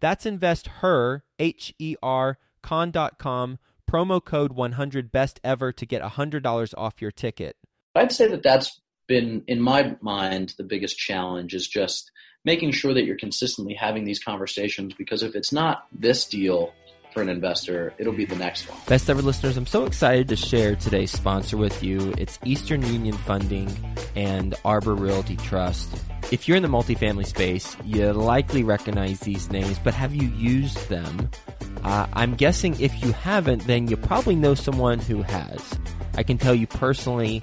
That's investher, H E R, con.com promo code 100 best ever to get $100 off your ticket. I'd say that that's been, in my mind, the biggest challenge is just making sure that you're consistently having these conversations because if it's not this deal for an investor, it'll be the next one. Best ever listeners, I'm so excited to share today's sponsor with you. It's Eastern Union Funding and Arbor Realty Trust. If you're in the multifamily space, you likely recognize these names, but have you used them? Uh, I'm guessing if you haven't, then you probably know someone who has. I can tell you personally,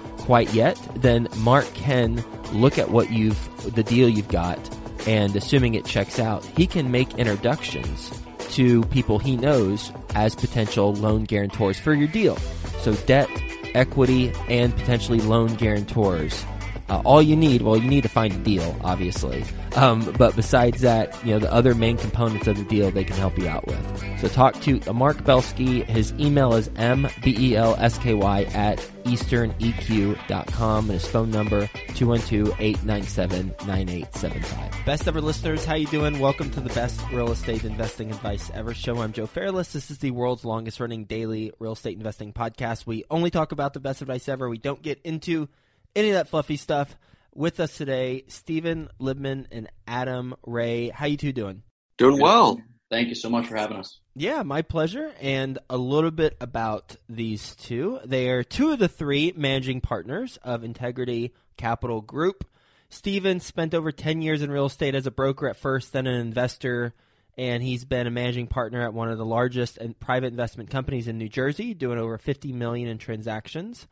quite yet, then Mark can look at what you've, the deal you've got, and assuming it checks out, he can make introductions to people he knows as potential loan guarantors for your deal. So debt, equity, and potentially loan guarantors uh, all you need, well, you need to find a deal, obviously. Um, but besides that, you know, the other main components of the deal they can help you out with. So talk to Mark Belsky. His email is mbelsky at easterneq.com and his phone number 212-897-9875. Best ever listeners, how you doing? Welcome to the best real estate investing advice ever show. I'm Joe Fairless. This is the world's longest running daily real estate investing podcast. We only talk about the best advice ever. We don't get into any of that fluffy stuff. With us today, Stephen Libman and Adam Ray. How you two doing? Doing well. Thank you so much for having us. Yeah, my pleasure. And a little bit about these two. They are two of the three managing partners of Integrity Capital Group. Stephen spent over 10 years in real estate as a broker at first, then an investor, and he's been a managing partner at one of the largest private investment companies in New Jersey, doing over 50 million in transactions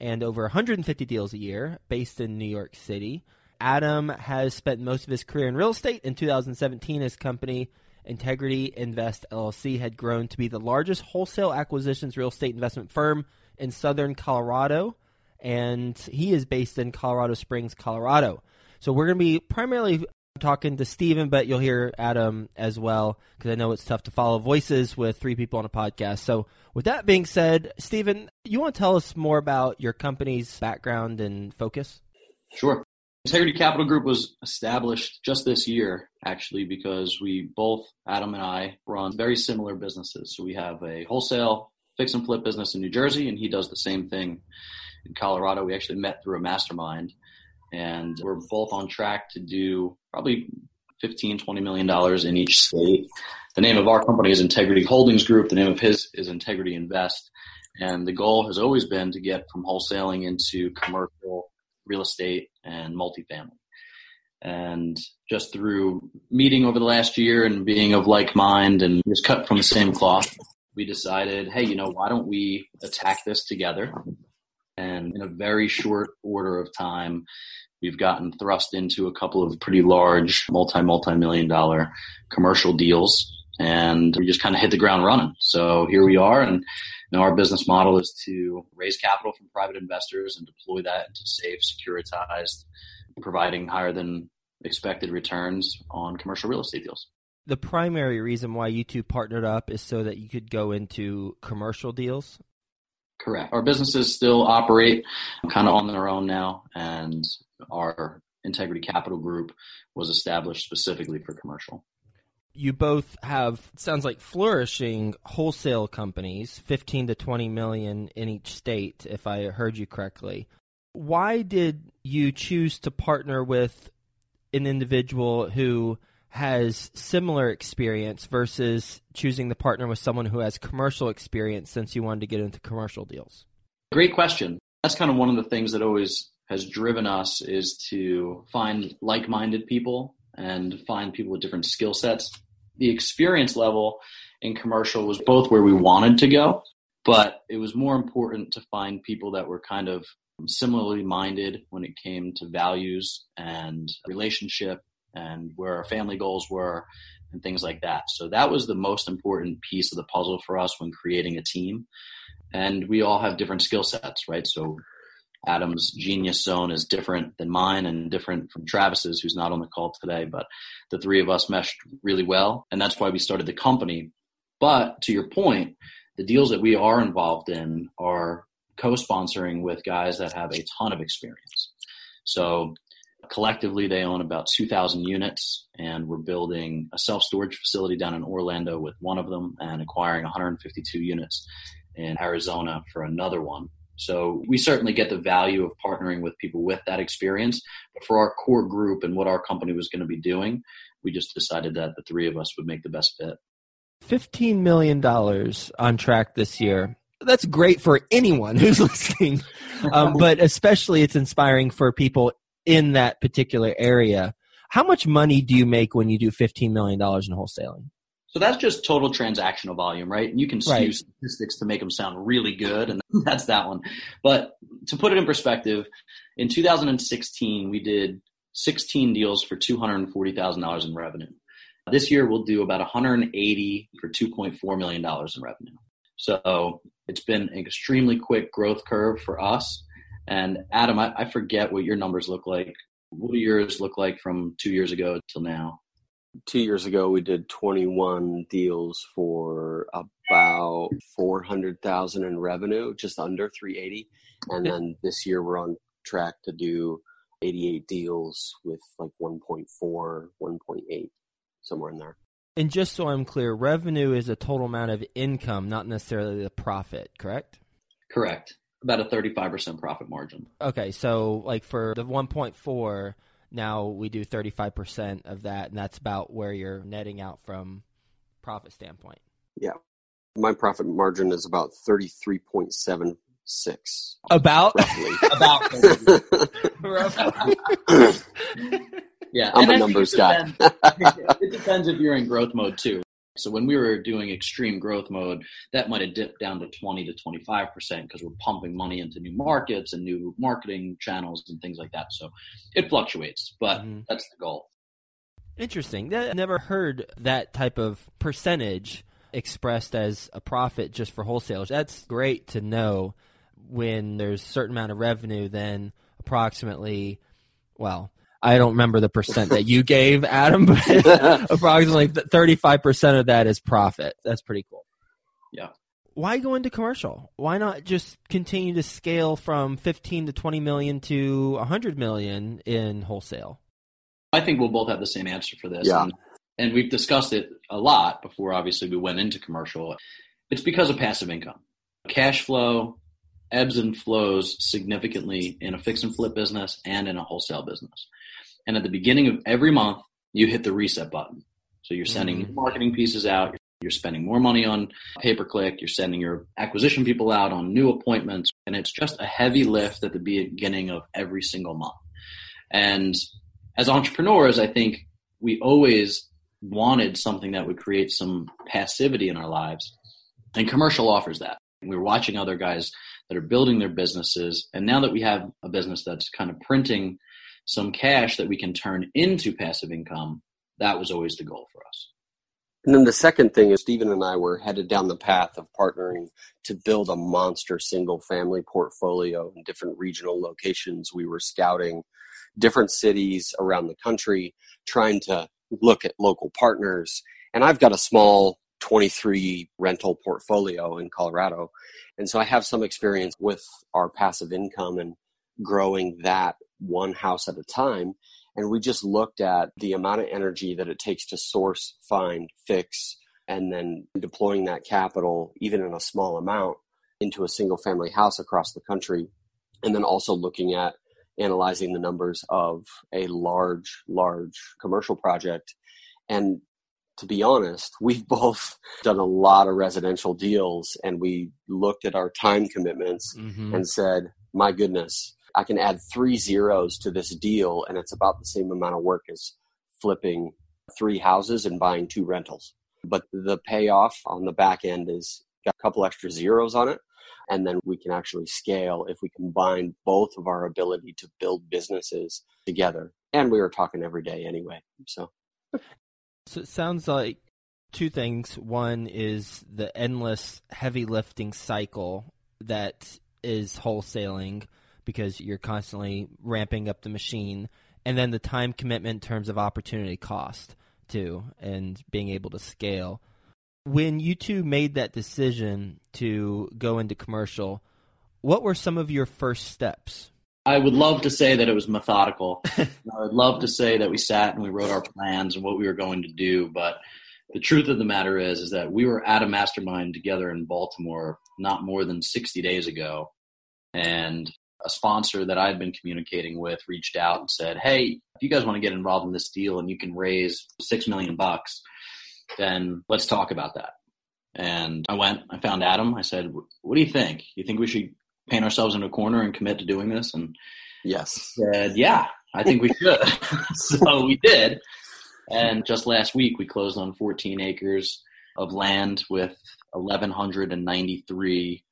and over 150 deals a year based in New York City. Adam has spent most of his career in real estate. In 2017, his company, Integrity Invest LLC, had grown to be the largest wholesale acquisitions real estate investment firm in southern Colorado, and he is based in Colorado Springs, Colorado. So we're going to be primarily talking to Steven, but you'll hear Adam as well because I know it's tough to follow voices with three people on a podcast. So, with that being said, Steven, you want to tell us more about your company's background and focus? Sure. Integrity Capital Group was established just this year, actually, because we both, Adam and I, run very similar businesses. So we have a wholesale fix and flip business in New Jersey, and he does the same thing in Colorado. We actually met through a mastermind, and we're both on track to do probably 15, 20 million dollars in each state. The name of our company is Integrity Holdings Group. The name of his is Integrity Invest. And the goal has always been to get from wholesaling into commercial real estate and multifamily. And just through meeting over the last year and being of like mind and just cut from the same cloth, we decided, hey, you know, why don't we attack this together? And in a very short order of time, we've gotten thrust into a couple of pretty large, multi, multi million dollar commercial deals. And we just kind of hit the ground running. So here we are. And now our business model is to raise capital from private investors and deploy that into safe, securitized, providing higher than expected returns on commercial real estate deals the primary reason why you two partnered up is so that you could go into commercial deals? Correct. Our businesses still operate kind of on their own now, and our Integrity Capital Group was established specifically for commercial. You both have sounds like flourishing wholesale companies, 15 to 20 million in each state if I heard you correctly. Why did you choose to partner with an individual who has similar experience versus choosing to partner with someone who has commercial experience since you wanted to get into commercial deals? Great question. That's kind of one of the things that always has driven us is to find like-minded people and find people with different skill sets. The experience level in commercial was both where we wanted to go, but it was more important to find people that were kind of similarly minded when it came to values and relationship and where our family goals were and things like that. So that was the most important piece of the puzzle for us when creating a team. And we all have different skill sets, right? So Adam's genius zone is different than mine and different from Travis's, who's not on the call today. But the three of us meshed really well. And that's why we started the company. But to your point, the deals that we are involved in are co sponsoring with guys that have a ton of experience. So collectively they own about 2,000 units, and we're building a self storage facility down in Orlando with one of them, and acquiring 152 units in Arizona for another one. So we certainly get the value of partnering with people with that experience. But for our core group and what our company was going to be doing, we just decided that the three of us would make the best fit. $15 million on track this year. That's great for anyone who's listening, um, but especially it's inspiring for people in that particular area. How much money do you make when you do $15 million in wholesaling? So that's just total transactional volume, right? And you can right. use statistics to make them sound really good, and that's that one. But to put it in perspective, in 2016, we did 16 deals for $240,000 in revenue. This year, we'll do about 180 for $2.4 million in revenue. So it's been an extremely quick growth curve for us. And Adam, I, I forget what your numbers look like. What do yours look like from two years ago till now? Two years ago, we did 21 deals for about 400,000 in revenue, just under 380. And then this year, we're on track to do 88 deals with like 1.4, 1.8, somewhere in there. And just so I'm clear, revenue is a total amount of income, not necessarily the profit, correct? Correct about a 35% profit margin. Okay, so like for the 1.4, now we do 35% of that, and that's about where you're netting out from profit standpoint. Yeah. My profit margin is about 33.76. About? Roughly. about. yeah, I'm and a numbers guy. it depends if you're in growth mode too. So when we were doing extreme growth mode, that might have dipped down to 20 to 25% because we're pumping money into new markets and new marketing channels and things like that. So it fluctuates, but mm-hmm. that's the goal. Interesting. I never heard that type of percentage expressed as a profit just for wholesalers. That's great to know when there's a certain amount of revenue, then approximately, well, I don't remember the percent that you gave, Adam, but approximately 35% of that is profit. That's pretty cool. Yeah. Why go into commercial? Why not just continue to scale from 15 to 20 million to 100 million in wholesale? I think we'll both have the same answer for this. Yeah. And, and we've discussed it a lot before, obviously, we went into commercial. It's because of passive income. Cash flow ebbs and flows significantly in a fix and flip business and in a wholesale business. And at the beginning of every month, you hit the reset button. So you're sending Mhm. marketing pieces out, you're spending more money on pay per click, you're sending your acquisition people out on new appointments, and it's just a heavy lift at the beginning of every single month. And as entrepreneurs, I think we always wanted something that would create some passivity in our lives. And commercial offers that. We were watching other guys that are building their businesses. And now that we have a business that's kind of printing some cash that we can turn into passive income, that was always the goal for us. And then the second thing is Stephen and I were headed down the path of partnering to build a monster single family portfolio in different regional locations. We were scouting different cities around the country, trying to look at local partners. And I've got a small 23 rental portfolio in Colorado. And so I have some experience with our passive income and growing that one house at a time. And we just looked at the amount of energy that it takes to source, find, fix, and then deploying that capital, even in a small amount, into a single family house across the country. And then also looking at analyzing the numbers of a large, large commercial project. And to be honest, we've both done a lot of residential deals and we looked at our time commitments Mm-hmm. and said, my goodness, I can add three zeros to this deal and it's about the same amount of work as flipping three houses and buying two rentals. But the payoff on the back end is got a couple extra zeros on it. And then we can actually scale if we combine both of our ability to build businesses together. And we were talking every day anyway. So So it sounds like two things. One is the endless heavy lifting cycle that is wholesaling because you're constantly ramping up the machine, and then the time commitment in terms of opportunity cost too, and being able to scale. When you two made that decision to go into commercial, what were some of your first steps? I would love to say that it was methodical. I would love to say that we sat and we wrote our plans and what we were going to do, but the truth of the matter is is that we were at a mastermind together in Baltimore not more than 60 days ago and a sponsor that I'd been communicating with reached out and said, "Hey, if you guys want to get involved in this deal and you can raise 6 million bucks, then let's talk about that." And I went, I found Adam. I said, "What do you think? You think we should paint ourselves in a corner and commit to doing this?" And yes, said, "Yeah, I think we should." so we did, and just last week we closed on 14 acres of land with 1,193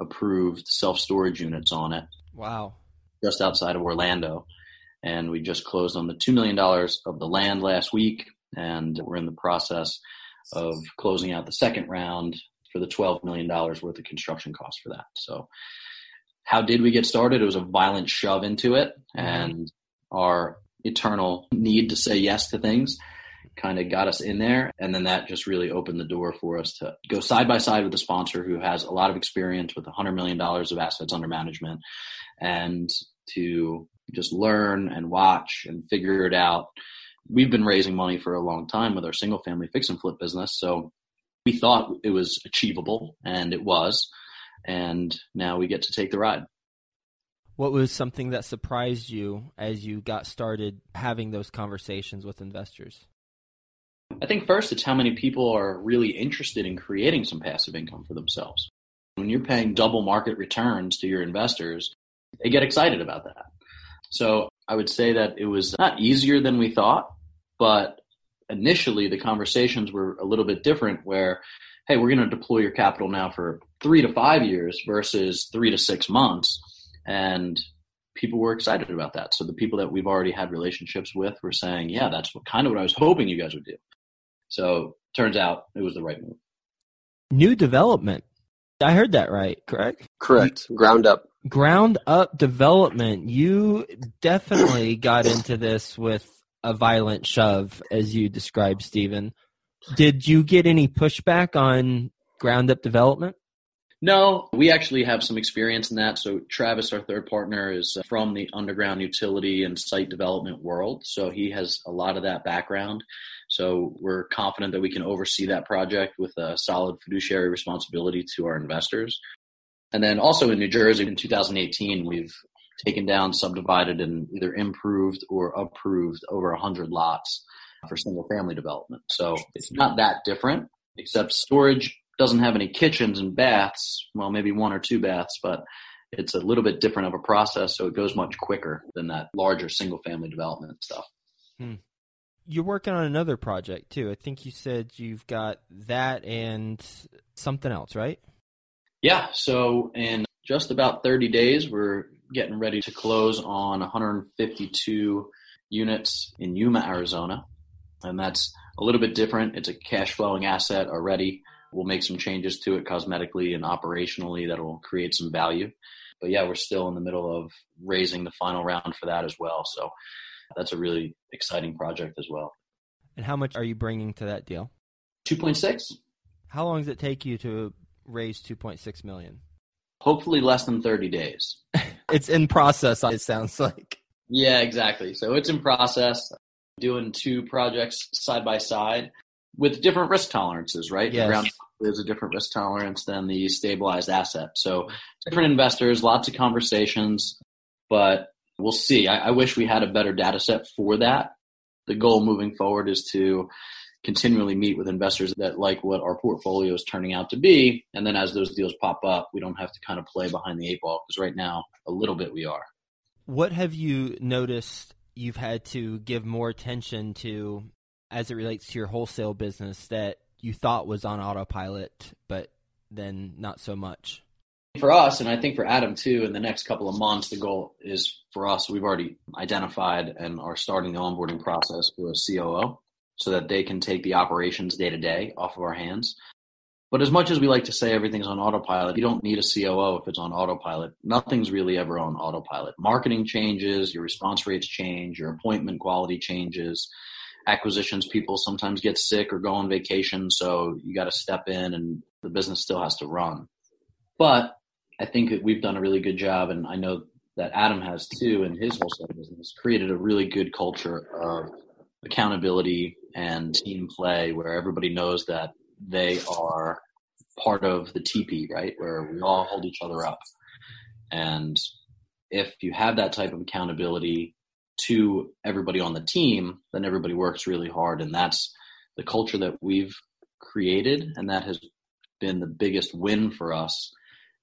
approved self storage units on it, Wow. just outside of Orlando. And we just closed on the $2 million of the land last week, and we're in the process of closing out the second round for the $12 million worth of construction costs for that. So, how did we get started? It was a violent shove into it, mm-hmm. and our eternal need to say yes to things kind of got us in there. And then that just really opened the door for us to go side by side with a sponsor who has a lot of experience with $100 million of assets under management and to just learn and watch and figure it out. We've been raising money for a long time with our single family fix and flip business. So we thought it was achievable and it was. And now we get to take the ride. What was something that surprised you as you got started having those conversations with investors? I think first it's how many people are really interested in creating some passive income for themselves. When you're paying double market returns to your investors, they get excited about that. So I would say that it was not easier than we thought, but initially the conversations were a little bit different where, hey, we're going to deploy your capital now for three to five years versus three to six months. And people were excited about that. So the people that we've already had relationships with were saying, yeah, that's what, kind of what I was hoping you guys would do. So turns out it was the right move. New development. I heard that right, correct? Correct. Ground up. Ground up development. You definitely got into this with a violent shove, as you described, Stephen. Did you get any pushback on ground up development? No, we actually have some experience in that. So Travis, our third partner, is uh, from the underground utility and site development world. So he has a lot of that background. So we're confident that we can oversee that project with a solid fiduciary responsibility to our investors. And then also in New Jersey in 2018, we've taken down, subdivided, and either improved or approved over 100 lots for single family development. So it's not that different, except storage doesn't have any kitchens and baths. Well, maybe one or two baths, but it's a little bit different of a process. So it goes much quicker than that larger single family development stuff. Hmm. You're working on another project too. I think you said you've got that and something else, right? Yeah. So in just about 30 days, we're getting ready to close on 152 units in Yuma, Arizona. And that's a little bit different. It's a cash flowing asset already. We'll make some changes to it cosmetically and operationally that'll create some value. But yeah, we're still in the middle of raising the final round for that as well. So that's a really exciting project as well. And how much are you bringing to that deal? 2.6. How long does it take you to raise 2.6 million? Hopefully less than 30 days. it's in process, it sounds like. Yeah, exactly. So it's in process. Doing two projects side by side with different risk tolerances, right? Yes. The ground is a different risk tolerance than the stabilized asset. So different investors, lots of conversations, but we'll see. I, I wish we had a better data set for that. The goal moving forward is to continually meet with investors that like what our portfolio is turning out to be. And then as those deals pop up, we don't have to kind of play behind the eight ball because right now, a little bit we are. What have you noticed you've had to give more attention to as it relates to your wholesale business that you thought was on autopilot, but then not so much? For us, and I think for Adam too, in the next couple of months, the goal is for us, we've already identified and are starting the onboarding process for a COO so that they can take the operations day to day off of our hands. But as much as we like to say everything's on autopilot, you don't need a COO if it's on autopilot. Nothing's really ever on autopilot. Marketing changes, your response rates change, your appointment quality changes acquisitions people sometimes get sick or go on vacation, so you got to step in and the business still has to run. But I think that we've done a really good job, and I know that Adam has too in his wholesale business, created a really good culture of accountability and team play where everybody knows that they are part of the teepee, right? Where we all hold each other up. And if you have that type of accountability to everybody on the team, then everybody works really hard. And that's the culture that we've created. And that has been the biggest win for us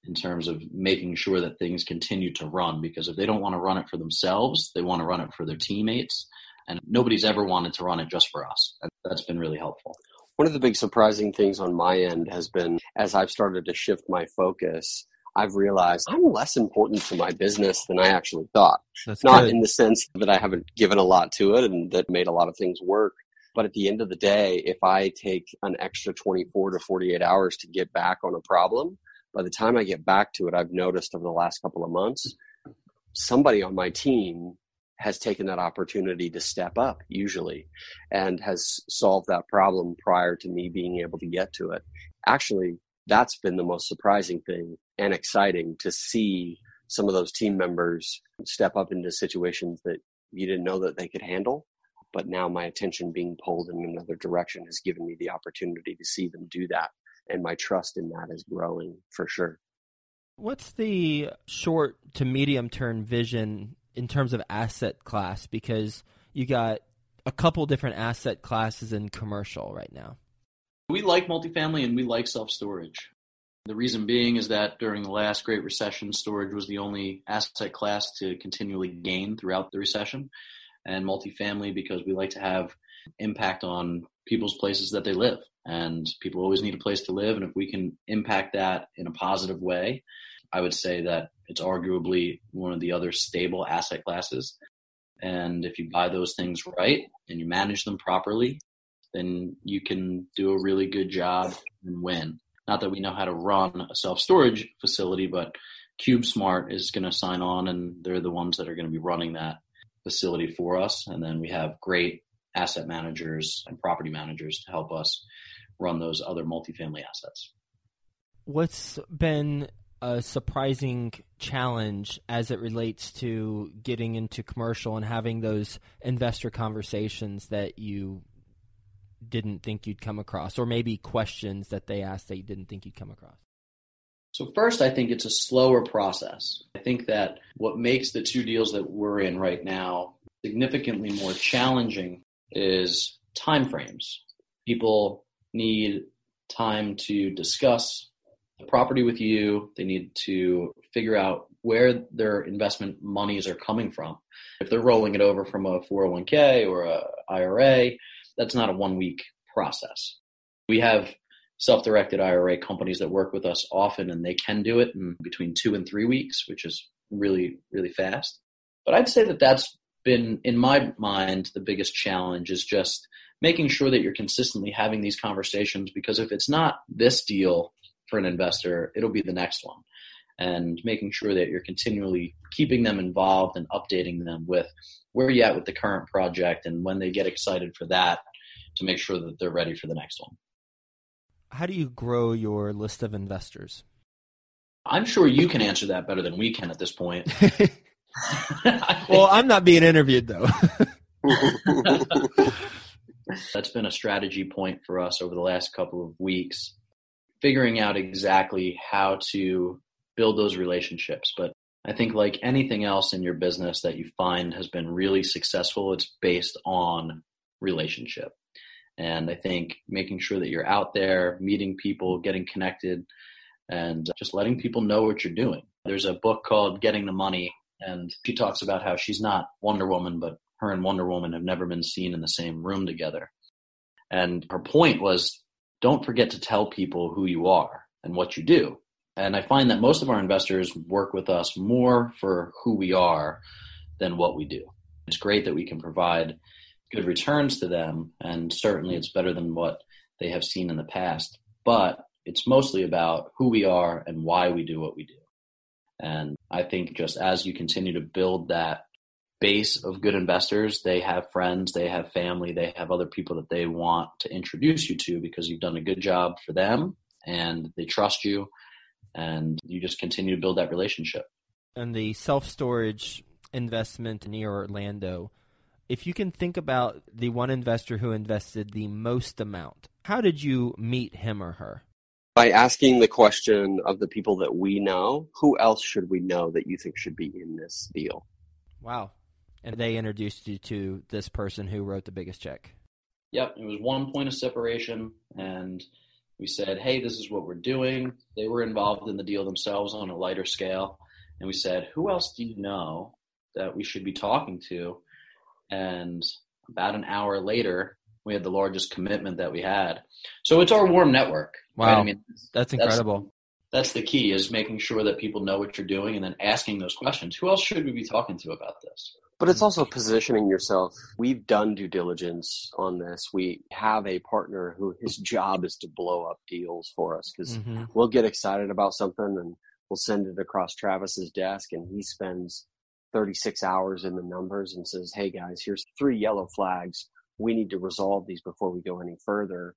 in terms of making sure that things continue to run. Because if they don't want to run it for themselves, they want to run it for their teammates. And nobody's ever wanted to run it just for us. And that's been really helpful. One of the big surprising things on my end has been as I've started to shift my focus I've realized I'm less important to my business than I actually thought. That's Not good. in the sense that I haven't given a lot to it and that made a lot of things work. But at the end of the day, if I take an extra 24 to 48 hours to get back on a problem, by the time I get back to it, I've noticed over the last couple of months, somebody on my team has taken that opportunity to step up usually and has solved that problem prior to me being able to get to it. Actually, that's been the most surprising thing and exciting to see some of those team members step up into situations that you didn't know that they could handle. But now my attention being pulled in another direction has given me the opportunity to see them do that. And my trust in that is growing for sure. What's the short to medium term vision in terms of asset class? Because you got a couple different asset classes in commercial right now. We like multifamily and we like self storage. The reason being is that during the last Great Recession, storage was the only asset class to continually gain throughout the recession, and multifamily because we like to have impact on people's places that they live. And people always need a place to live. And if we can impact that in a positive way, I would say that it's arguably one of the other stable asset classes. And if you buy those things right and you manage them properly, then you can do a really good job and win. Not that we know how to run a self storage facility, but CubeSmart is going to sign on, and they're the ones that are going to be running that facility for us. And then we have great asset managers and property managers to help us run those other multifamily assets. What's been a surprising challenge as it relates to getting into commercial and having those investor conversations that you didn't think you'd come across, or maybe questions that they asked that you didn't think you'd come across? So, first, I think it's a slower process. I think that what makes the two deals that we're in right now significantly more challenging is timeframes. People need time to discuss the property with you. They need to figure out where their investment monies are coming from. If they're rolling it over from a 401k or a IRA, that's not a one week process. We have self-directed IRA companies that work with us often and they can do it in between 2 and 3 weeks, which is really really fast. But I'd say that that's been in my mind the biggest challenge is just making sure that you're consistently having these conversations because if it's not this deal for an investor, it'll be the next one. And making sure that you're continually keeping them involved and updating them with where you're at with the current project and when they get excited for that to make sure that they're ready for the next one. How do you grow your list of investors? I'm sure you can answer that better than we can at this point. well, I'm not being interviewed though. That's been a strategy point for us over the last couple of weeks, figuring out exactly how to build those relationships. But I think, like anything else in your business that you find has been really successful, it's based on relationship. And I think making sure that you're out there, meeting people, getting connected, and just letting people know what you're doing. There's a book called Getting the Money, and she talks about how she's not Wonder Woman, but her and Wonder Woman have never been seen in the same room together. And her point was don't forget to tell people who you are and what you do. And I find that most of our investors work with us more for who we are than what we do. It's great that we can provide good returns to them, and certainly it's better than what they have seen in the past. But it's mostly about who we are and why we do what we do. And I think just as you continue to build that base of good investors, they have friends, they have family, they have other people that they want to introduce you to because you've done a good job for them and they trust you and you just continue to build that relationship. And the self storage investment near Orlando, if you can think about the one investor who invested the most amount, how did you meet him or her? By asking the question of the people that we know, who else should we know that you think should be in this deal? Wow. And they introduced you to this person who wrote the biggest check. Yep, it was one point of separation, and we said, hey, this is what we're doing. They were involved in the deal themselves on a lighter scale. And we said, who else do you know that we should be talking to? And about an hour later, we had the largest commitment that we had. So it's our warm network. Wow. Right? I mean, that's incredible. That's, that's the key is making sure that people know what you're doing and then asking those questions. Who else should we be talking to about this? But it's also positioning yourself. We've done due diligence on this. We have a partner who his job is to blow up deals for us because mm-hmm. we'll get excited about something and we'll send it across Travis's desk and he spends 36 hours in the numbers and says, Hey guys, here's three yellow flags. We need to resolve these before we go any further.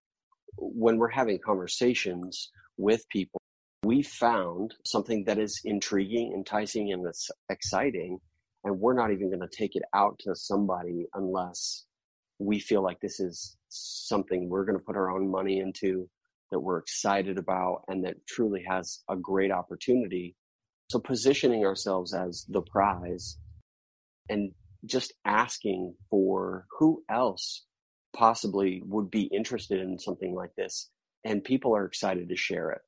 When we're having conversations with people, we found something that is intriguing, enticing, and exciting and we're not even going to take it out to somebody unless we feel like this is something we're going to put our own money into that we're excited about and that truly has a great opportunity. So positioning ourselves as the prize and just asking for who else possibly would be interested in something like this and people are excited to share it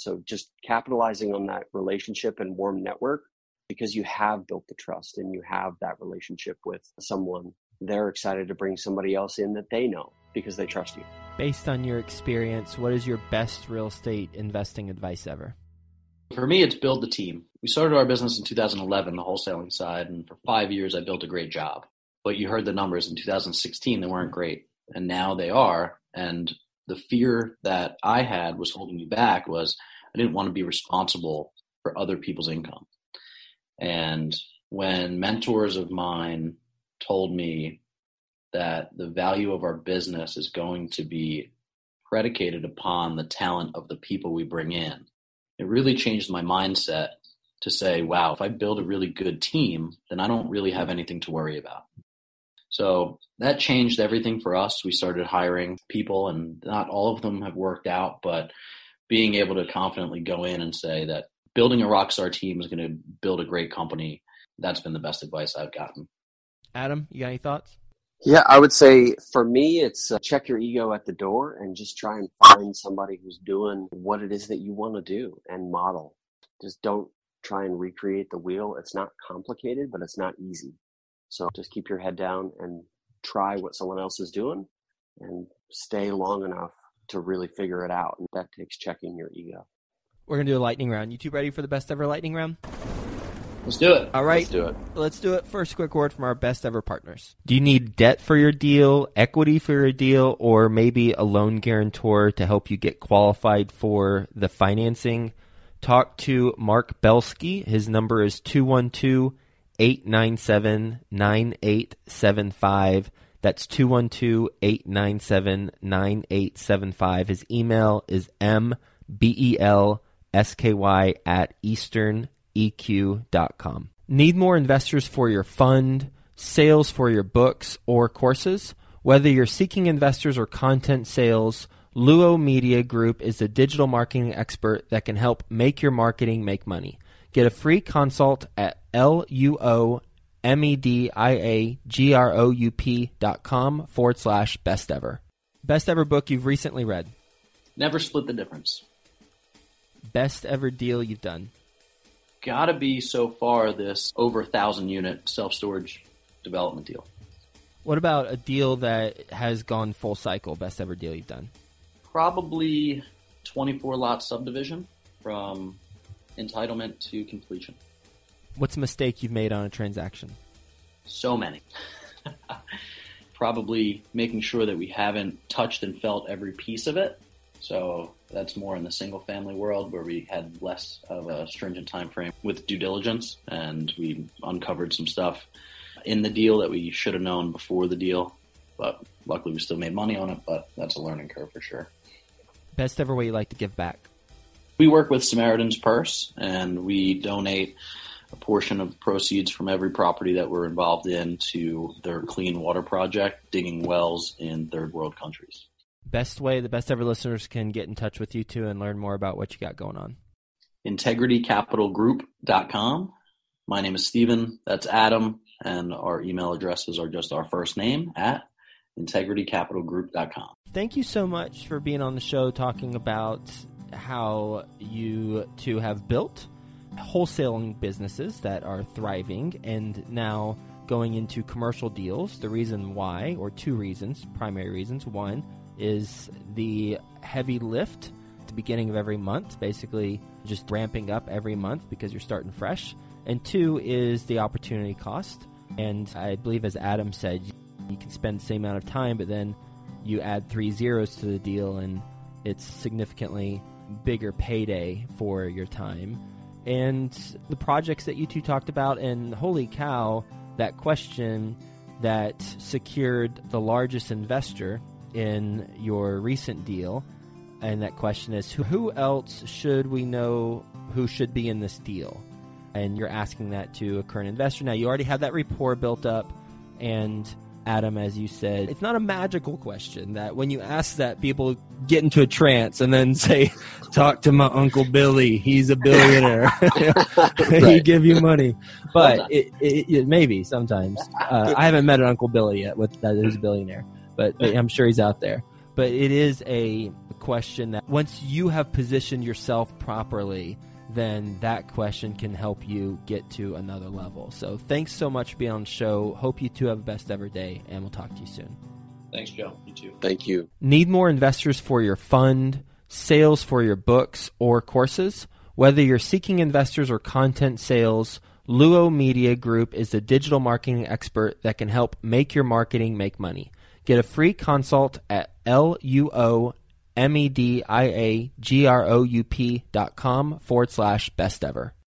so just capitalizing on that relationship and warm network because you have built the trust and you have that relationship with someone. They're excited to bring somebody else in that they know because they trust you. Based on your experience, what is your best real estate investing advice ever? For me, it's build the team. We started our business in 2011, the wholesaling side, and for five years, I built a great job. But you heard the numbers in 2016, they weren't great. And now they are. And the fear that I had was holding me back was I didn't want to be responsible for other people's income. And when mentors of mine told me that the value of our business is going to be predicated upon the talent of the people we bring in, it really changed my mindset to say, wow, if I build a really good team, then I don't really have anything to worry about. So that changed everything for us. We started hiring people, and not all of them have worked out, but being able to confidently go in and say that building a rockstar team is going to build a great company, that's been the best advice I've gotten. Adam, you got any thoughts? Yeah, I would say for me, it's uh, check your ego at the door and just try and find somebody who's doing what it is that you want to do and model. Just don't try and recreate the wheel. It's not complicated, but it's not easy. So just keep your head down and try what someone else is doing and stay long enough to really figure it out. And that takes checking your ego. We're going to do a lightning round. You two ready for the best ever lightning round? Let's do it. All right. Let's do it. Let's do it. First, quick word from our best ever partners. Do you need debt for your deal, equity for your deal, or maybe a loan guarantor to help you get qualified for the financing? Talk to Mark Belsky. His number is 212 897 9875. That's 212 897 9875. His email is mbelsky at easterneq.com. Need more investors for your fund, sales for your books, or courses? Whether you're seeking investors or content sales, Luo Media Group is a digital marketing expert that can help make your marketing make money. Get a free consult at L-U-O M-E-D-I-A-G-R-O-U-P dot com forward slash best ever. Best ever book you've recently read. Never split the difference. Best ever deal you've done. Gotta be so far this over a thousand unit self storage development deal. What about a deal that has gone full cycle? Best ever deal you've done. Probably 24 lot subdivision from entitlement to completion. What's a mistake you've made on a transaction? So many. Probably making sure that we haven't touched and felt every piece of it. So that's more in the single family world where we had less of a stringent time frame with due diligence and we uncovered some stuff in the deal that we should have known before the deal. But luckily we still made money on it, but that's a learning curve for sure. Best ever way you like to give back. We work with Samaritan's Purse and we donate a portion of proceeds from every property that we're involved in to their clean water project, digging wells in third world countries. Best way the best ever listeners can get in touch with you too and learn more about what you got going on. IntegrityCapitalGroup.com. My name is Stephen. That's Adam. And our email addresses are just our first name at IntegrityCapitalGroup.com. Thank you so much for being on the show talking about how you two have built wholesaling businesses that are thriving and now going into commercial deals. The reason why, or two reasons, primary reasons. One is the heavy lift at the beginning of every month, basically just ramping up every month because you're starting fresh. And two is the opportunity cost. And I believe, as Adam said, you can spend the same amount of time, but then you add three zeros to the deal, and it's significantly bigger payday for your time. And the projects that you two talked about, and holy cow, that question that secured the largest investor in your recent deal. And that question is who else should we know who should be in this deal? And you're asking that to a current investor. Now, you already have that rapport built up, and Adam, as you said, it's not a magical question that when you ask that, people get into a trance and then say, Talk to my Uncle Billy. He's a billionaire. he give you money. But it, it, it maybe sometimes. Uh, I haven't met an Uncle Billy yet with that who's a billionaire, but, but I'm sure he's out there. But it is a question that once you have positioned yourself properly, then that question can help you get to another level. So thanks so much for being on the show. Hope you two have the best ever day, and we'll talk to you soon. Thanks, Joe. You too. Thank you. Need more investors for your fund, sales for your books or courses? Whether you're seeking investors or content sales, Luo Media Group is a digital marketing expert that can help make your marketing make money. Get a free consult at luo M E D I A G R O U P dot com forward slash best ever.